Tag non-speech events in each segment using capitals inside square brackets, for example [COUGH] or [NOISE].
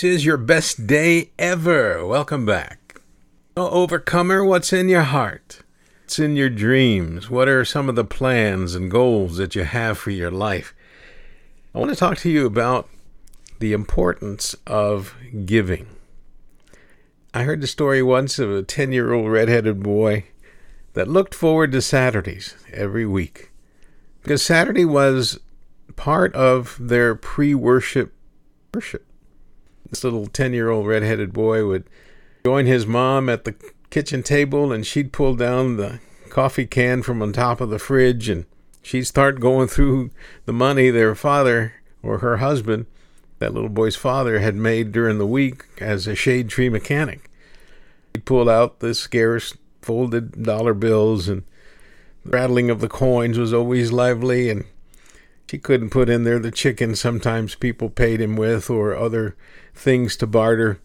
Which is your best day ever? Welcome back. Oh, overcomer, what's in your heart? What's in your dreams? What are some of the plans and goals that you have for your life? I want to talk to you about the importance of giving. I heard the story once of a 10 year old redheaded boy that looked forward to Saturdays every week because Saturday was part of their pre worship worship. This little 10 year old redheaded boy would join his mom at the kitchen table and she'd pull down the coffee can from on top of the fridge and she'd start going through the money their father or her husband that little boy's father had made during the week as a shade tree mechanic. He pulled out the scarce folded dollar bills, and the rattling of the coins was always lively, and he couldn't put in there the chicken sometimes people paid him with or other things to barter.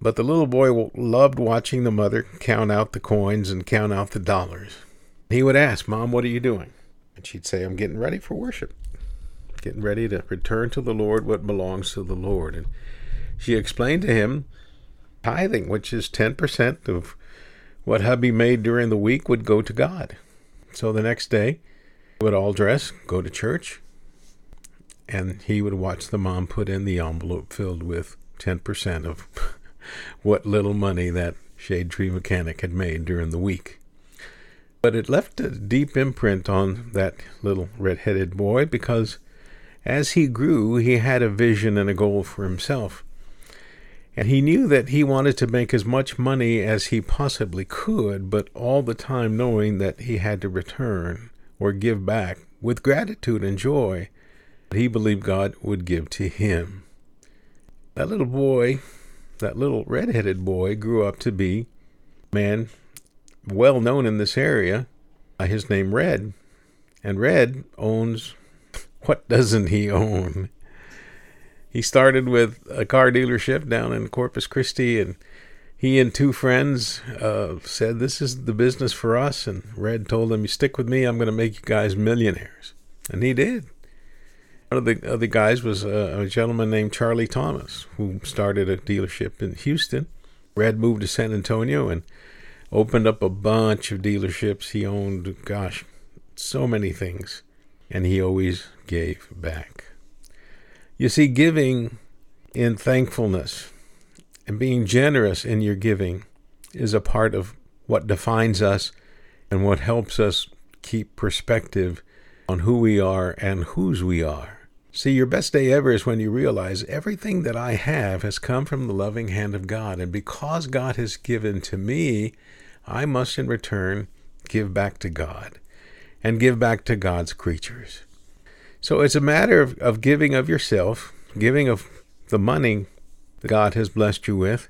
But the little boy loved watching the mother count out the coins and count out the dollars. He would ask, Mom, what are you doing? And she'd say, I'm getting ready for worship getting ready to return to the Lord what belongs to the Lord. And she explained to him tithing, which is 10% of what hubby made during the week, would go to God. So the next day, would all dress, go to church, and he would watch the mom put in the envelope filled with 10% of [LAUGHS] what little money that shade tree mechanic had made during the week. But it left a deep imprint on that little red-headed boy because as he grew, he had a vision and a goal for himself. And he knew that he wanted to make as much money as he possibly could, but all the time knowing that he had to return or give back with gratitude and joy that he believed God would give to him. That little boy, that little red-headed boy, grew up to be a man well known in this area. By his name Red, and Red owns [LAUGHS] what doesn't he own? He started with a car dealership down in Corpus Christi, and he and two friends uh, said, This is the business for us. And Red told them, You stick with me, I'm going to make you guys millionaires. And he did. One of the other guys was a, a gentleman named Charlie Thomas, who started a dealership in Houston. Red moved to San Antonio and opened up a bunch of dealerships. He owned, gosh, so many things and he always gave back. You see, giving in thankfulness and being generous in your giving is a part of what defines us and what helps us keep perspective on who we are and whose we are. See, your best day ever is when you realize everything that I have has come from the loving hand of God, and because God has given to me, I must in return give back to God and give back to God's creatures. So it's a matter of, of giving of yourself, giving of the money God has blessed you with,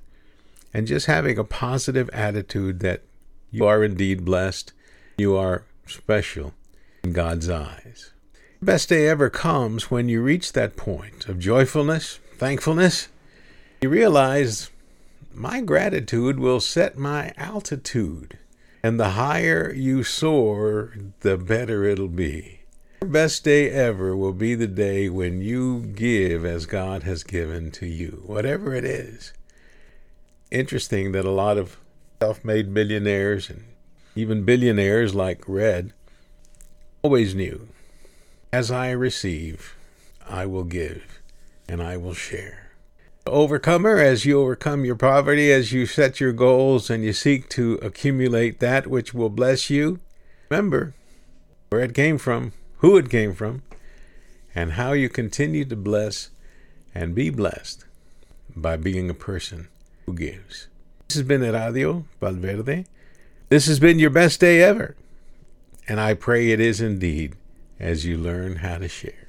and just having a positive attitude that you are indeed blessed, you are special in God's eyes. The best day ever comes when you reach that point of joyfulness, thankfulness. You realize my gratitude will set my altitude. And the higher you soar, the better it'll be. Best day ever will be the day when you give as God has given to you, whatever it is. Interesting that a lot of self made millionaires and even billionaires like Red always knew as I receive, I will give and I will share overcomer as you overcome your poverty, as you set your goals and you seek to accumulate that which will bless you. Remember where it came from, who it came from, and how you continue to bless and be blessed by being a person who gives. This has been Eladio Valverde. This has been your best day ever. And I pray it is indeed as you learn how to share.